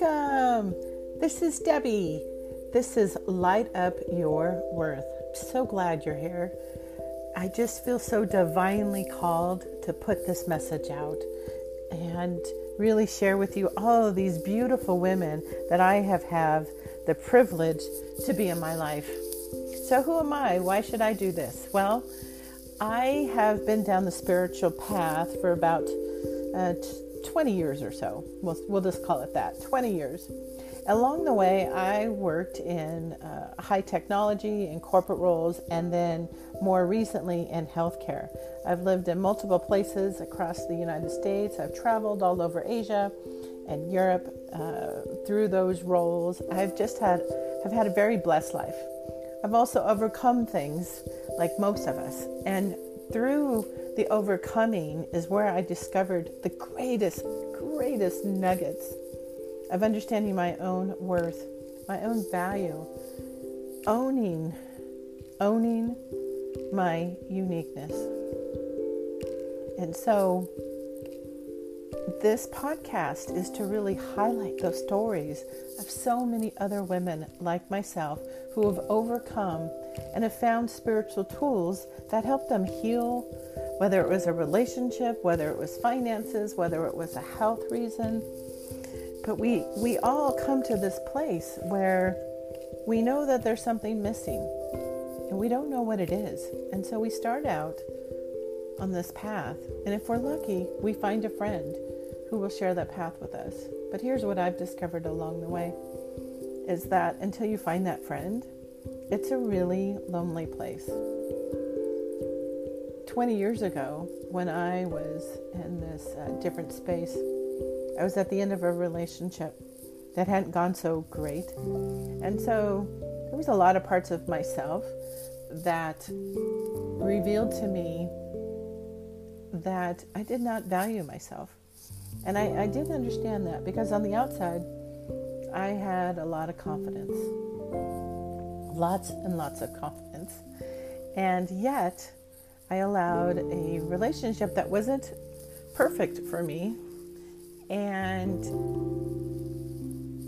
Welcome. This is Debbie. This is Light Up Your Worth. So glad you're here. I just feel so divinely called to put this message out and really share with you all these beautiful women that I have have the privilege to be in my life. So who am I? Why should I do this? Well, I have been down the spiritual path for about uh, 20 years or so. We'll, we'll just call it that 20 years. Along the way, I worked in uh, high technology and corporate roles, and then more recently in healthcare. I've lived in multiple places across the United States. I've traveled all over Asia and Europe uh, through those roles. I've just had have had a very blessed life. I've also overcome things like most of us, and through the overcoming is where I discovered the greatest, greatest nuggets of understanding my own worth, my own value, owning, owning my uniqueness. And so, this podcast is to really highlight those stories of so many other women like myself who have overcome and have found spiritual tools that help them heal, whether it was a relationship, whether it was finances, whether it was a health reason. But we, we all come to this place where we know that there's something missing and we don't know what it is. And so we start out on this path. And if we're lucky, we find a friend who will share that path with us. But here's what I've discovered along the way is that until you find that friend, it's a really lonely place. 20 years ago, when I was in this uh, different space, I was at the end of a relationship that hadn't gone so great. And so there was a lot of parts of myself that revealed to me that I did not value myself. And I, I didn't understand that because on the outside, I had a lot of confidence. Lots and lots of confidence. And yet, I allowed a relationship that wasn't perfect for me and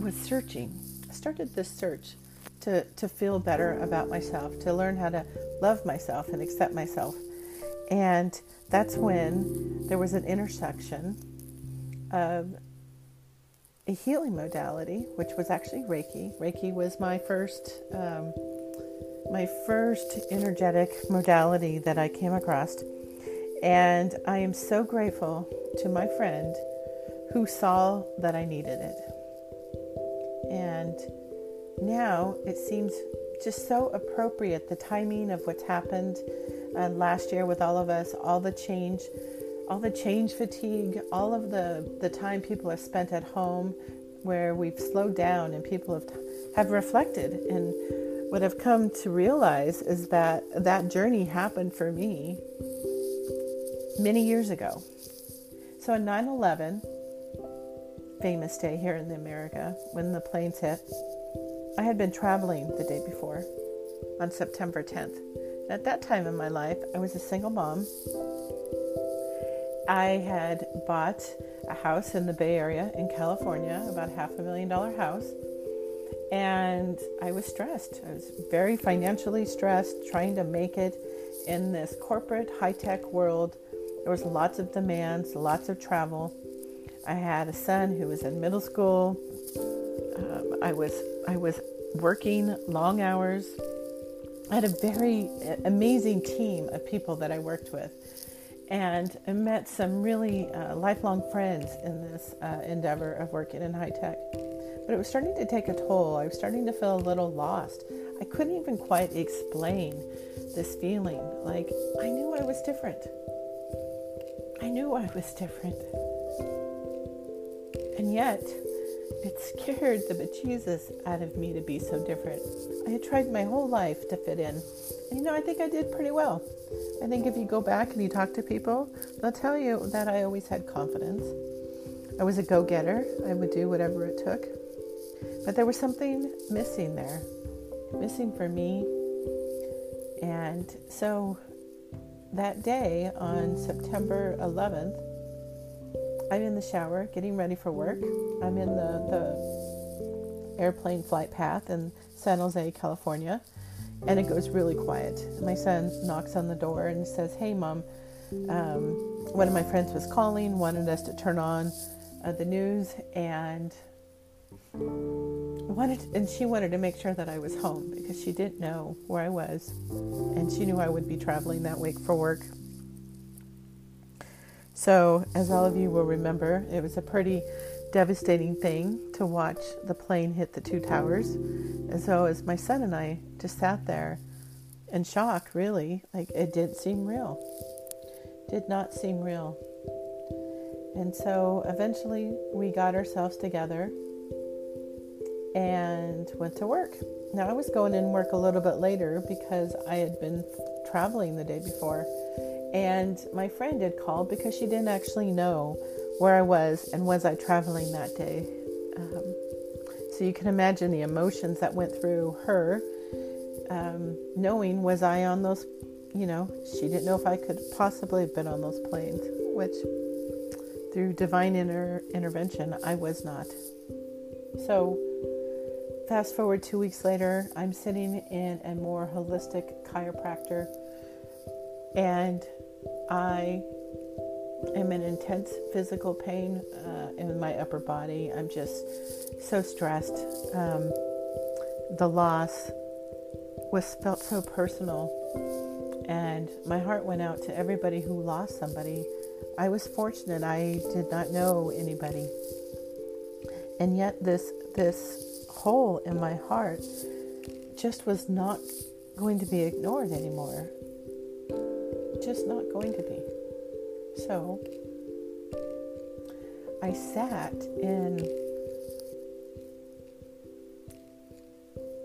was searching. I started this search to, to feel better about myself, to learn how to love myself and accept myself. And that's when there was an intersection of a healing modality, which was actually Reiki. Reiki was my first, um, my first energetic modality that I came across, and I am so grateful to my friend who saw that I needed it. And now it seems just so appropriate the timing of what's happened uh, last year with all of us, all the change, all the change fatigue, all of the, the time people have spent at home where we've slowed down and people have, have reflected. And what I've come to realize is that that journey happened for me many years ago. So on 9 11, famous day here in America, when the planes hit, I had been traveling the day before on September 10th. At that time in my life, I was a single mom. I had bought a house in the Bay Area in California, about a half a million dollar house, and I was stressed. I was very financially stressed, trying to make it in this corporate high tech world. There was lots of demands, lots of travel. I had a son who was in middle school. Um, I was I was working long hours. I had a very amazing team of people that I worked with, and I met some really uh, lifelong friends in this uh, endeavor of working in high tech. But it was starting to take a toll. I was starting to feel a little lost. I couldn't even quite explain this feeling. Like I knew I was different. I knew I was different. And yet, it scared the bejesus out of me to be so different. I had tried my whole life to fit in. And you know, I think I did pretty well. I think if you go back and you talk to people, they'll tell you that I always had confidence. I was a go getter, I would do whatever it took. But there was something missing there, missing for me. And so that day on September 11th, I'm in the shower getting ready for work. I'm in the, the airplane flight path in San Jose, California, and it goes really quiet. My son knocks on the door and says, Hey, mom, um, one of my friends was calling, wanted us to turn on uh, the news, and wanted and she wanted to make sure that I was home because she didn't know where I was, and she knew I would be traveling that week for work. So, as all of you will remember, it was a pretty devastating thing to watch the plane hit the two towers. And so, as my son and I just sat there in shock, really, like it didn't seem real. Did not seem real. And so, eventually, we got ourselves together and went to work. Now, I was going in work a little bit later because I had been traveling the day before. And my friend had called because she didn't actually know where I was and was I traveling that day. Um, so you can imagine the emotions that went through her, um, knowing was I on those, you know, she didn't know if I could possibly have been on those planes, which through divine inter- intervention, I was not. So, fast forward two weeks later, I'm sitting in a more holistic chiropractor, and I am in intense physical pain uh, in my upper body. I'm just so stressed. Um, the loss was felt so personal, and my heart went out to everybody who lost somebody. I was fortunate; I did not know anybody, and yet this this hole in my heart just was not going to be ignored anymore just not going to be. So I sat in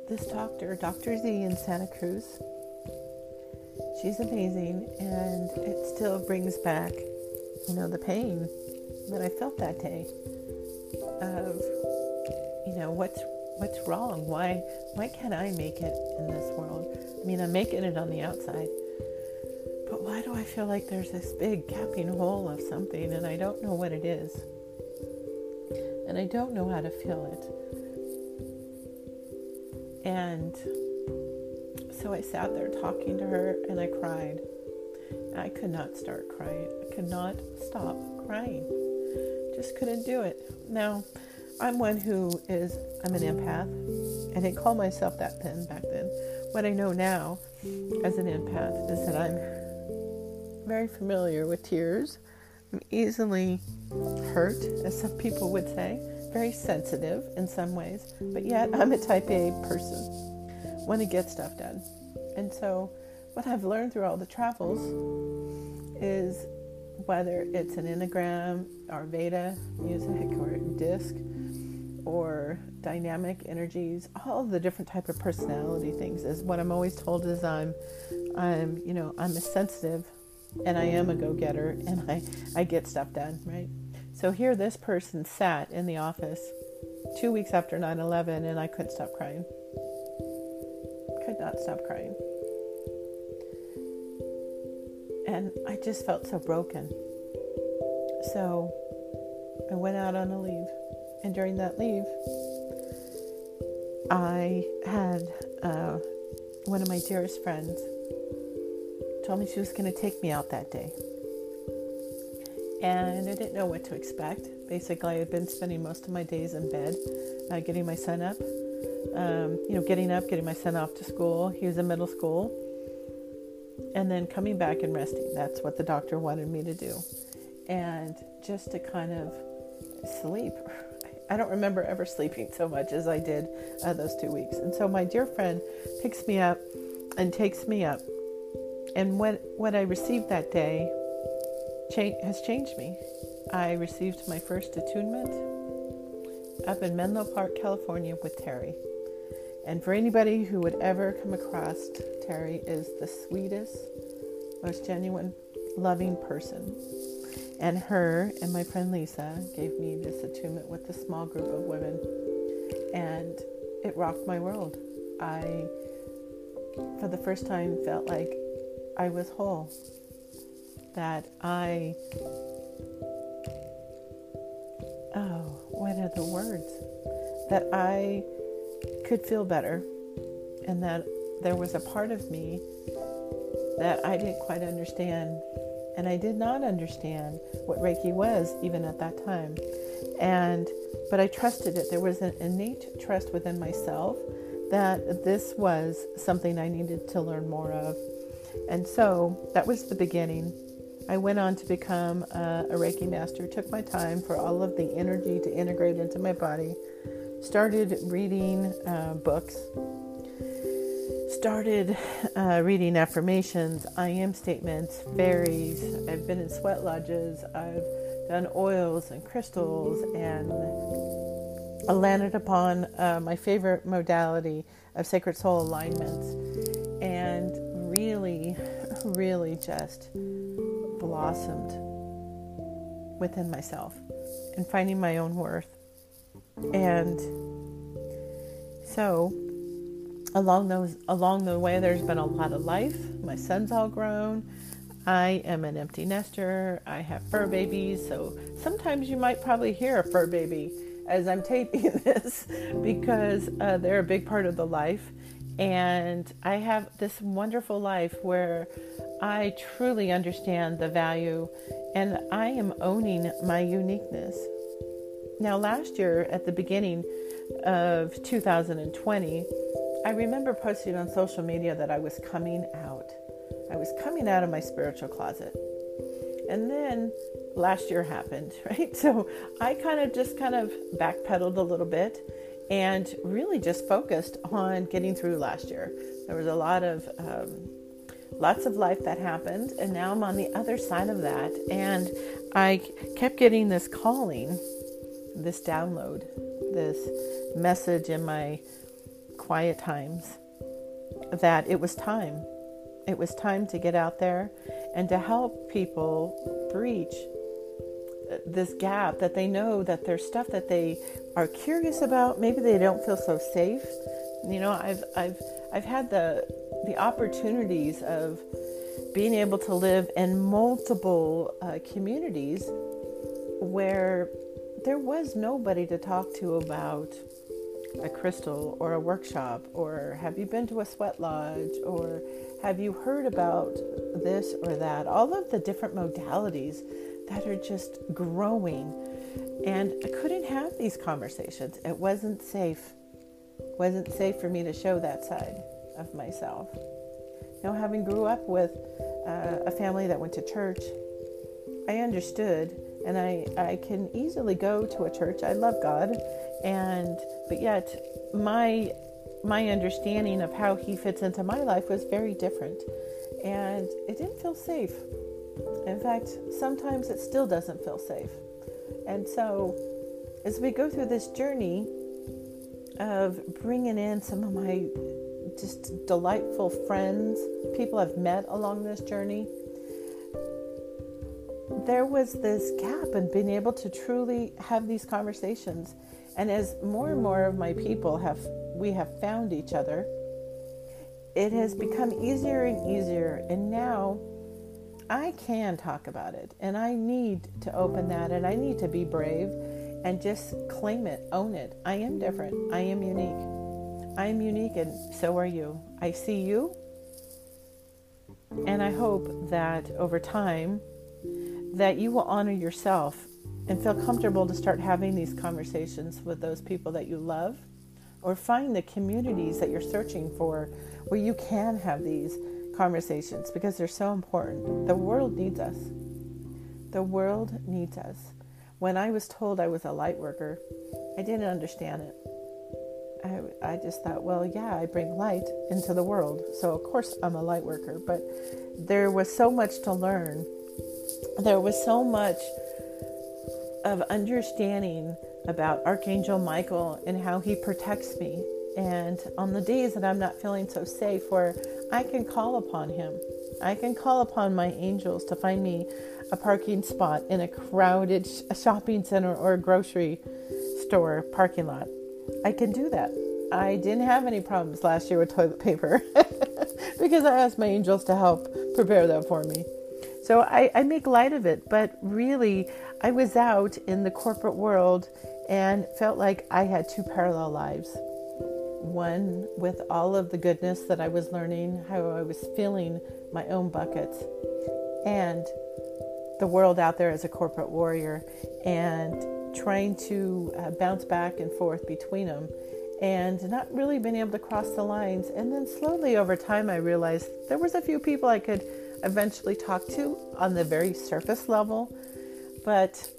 this doctor, Dr. Z in Santa Cruz. She's amazing, and it still brings back, you know, the pain that I felt that day of, you know, what's what's wrong? Why why can't I make it in this world? I mean, I'm making it on the outside, But why do I feel like there's this big gaping hole of something and I don't know what it is? And I don't know how to feel it. And so I sat there talking to her and I cried. I could not start crying. I could not stop crying. Just couldn't do it. Now, I'm one who is, I'm an empath. And I didn't call myself that then back then. What I know now as an empath is that I'm very familiar with tears. I'm easily hurt, as some people would say, very sensitive in some ways, but yet I'm a type A person want to get stuff done. And so, what I've learned through all the travels is whether it's an Enneagram or Veda music or disc or dynamic energies, all the different type of personality things is what I'm always told is I'm I'm you know I'm a sensitive and I am a go getter and I, I get stuff done, right? So here this person sat in the office two weeks after 9 11 and I couldn't stop crying. Could not stop crying. And I just felt so broken. So I went out on a leave. And during that leave, I had uh, one of my dearest friends told me she was going to take me out that day. And I didn't know what to expect. Basically, I had been spending most of my days in bed, uh, getting my son up, um, you know, getting up, getting my son off to school. He was in middle school. And then coming back and resting. That's what the doctor wanted me to do. And just to kind of sleep. I don't remember ever sleeping so much as I did uh, those two weeks. And so my dear friend picks me up and takes me up and what, what I received that day cha- has changed me. I received my first attunement up in Menlo Park, California with Terry. And for anybody who would ever come across Terry is the sweetest, most genuine, loving person. And her and my friend Lisa gave me this attunement with a small group of women. And it rocked my world. I, for the first time, felt like I was whole, that I oh, what are the words? That I could feel better and that there was a part of me that I didn't quite understand. And I did not understand what Reiki was even at that time. And but I trusted it. There was an innate trust within myself that this was something I needed to learn more of. And so that was the beginning. I went on to become a, a Reiki master, took my time for all of the energy to integrate into my body, started reading uh, books, started uh, reading affirmations, I am statements, fairies. I've been in sweat lodges, I've done oils and crystals, and landed upon uh, my favorite modality of sacred soul alignments and really, really just blossomed within myself and finding my own worth. And so along those along the way there's been a lot of life. My son's all grown. I am an empty nester. I have fur babies, so sometimes you might probably hear a fur baby as I'm taping this because uh, they're a big part of the life. And I have this wonderful life where I truly understand the value and I am owning my uniqueness. Now, last year at the beginning of 2020, I remember posting on social media that I was coming out. I was coming out of my spiritual closet. And then last year happened, right? So I kind of just kind of backpedaled a little bit and really just focused on getting through last year. There was a lot of um, lots of life that happened, and now I'm on the other side of that, and I kept getting this calling, this download, this message in my quiet times that it was time. It was time to get out there and to help people breach this gap that they know that there's stuff that they are curious about. Maybe they don't feel so safe. You know, I've I've I've had the the opportunities of being able to live in multiple uh, communities where there was nobody to talk to about a crystal or a workshop or have you been to a sweat lodge or have you heard about this or that all of the different modalities that are just growing. And I couldn't have these conversations. It wasn't safe. It wasn't safe for me to show that side of myself. Now, having grew up with uh, a family that went to church, I understood and I, I can easily go to a church. I love God and but yet my my understanding of how he fits into my life was very different and it didn't feel safe in fact, sometimes it still doesn't feel safe. And so, as we go through this journey of bringing in some of my just delightful friends, people I've met along this journey, there was this gap in being able to truly have these conversations. And as more and more of my people have, we have found each other, it has become easier and easier. And now, I can talk about it and I need to open that and I need to be brave and just claim it, own it. I am different. I am unique. I am unique and so are you. I see you. And I hope that over time that you will honor yourself and feel comfortable to start having these conversations with those people that you love or find the communities that you're searching for where you can have these conversations because they're so important. The world needs us. The world needs us. When I was told I was a light worker, I didn't understand it. I, I just thought, well, yeah, I bring light into the world. So, of course, I'm a light worker. But there was so much to learn. There was so much of understanding about Archangel Michael and how he protects me and on the days that I'm not feeling so safe, where I can call upon Him, I can call upon my angels to find me a parking spot in a crowded shopping center or a grocery store parking lot. I can do that. I didn't have any problems last year with toilet paper because I asked my angels to help prepare that for me. So I, I make light of it, but really, I was out in the corporate world and felt like I had two parallel lives. One with all of the goodness that I was learning, how I was filling my own buckets, and the world out there as a corporate warrior, and trying to uh, bounce back and forth between them and not really being able to cross the lines. And then slowly over time, I realized there was a few people I could eventually talk to on the very surface level, but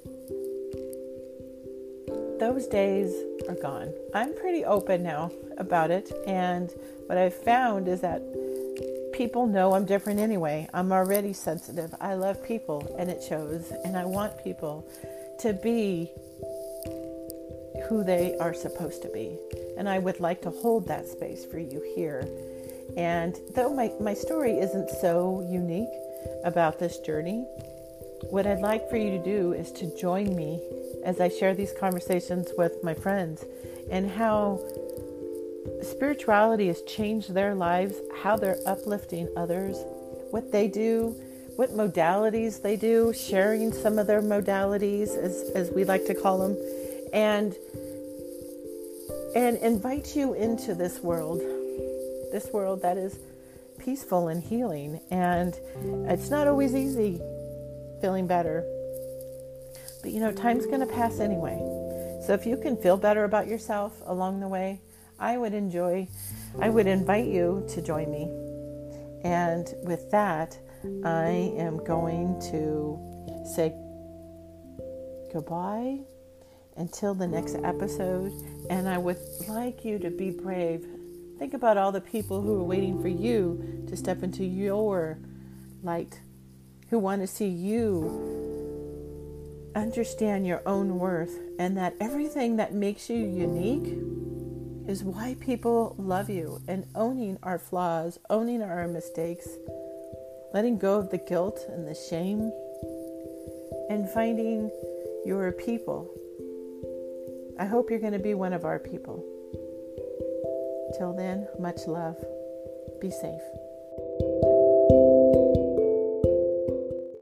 those days are gone. I'm pretty open now about it, and what I've found is that people know I'm different anyway. I'm already sensitive. I love people, and it shows, and I want people to be who they are supposed to be. And I would like to hold that space for you here. And though my, my story isn't so unique about this journey, what I'd like for you to do is to join me as I share these conversations with my friends and how spirituality has changed their lives, how they're uplifting others, what they do, what modalities they do, sharing some of their modalities, as, as we like to call them, and and invite you into this world, this world that is peaceful and healing. And it's not always easy feeling better, but you know, time's going to pass anyway. So if you can feel better about yourself along the way, I would enjoy, I would invite you to join me. And with that, I am going to say goodbye until the next episode. And I would like you to be brave. Think about all the people who are waiting for you to step into your light, who want to see you understand your own worth, and that everything that makes you unique is why people love you. And owning our flaws, owning our mistakes, letting go of the guilt and the shame, and finding your people I hope you're going to be one of our people. Till then, much love. Be safe.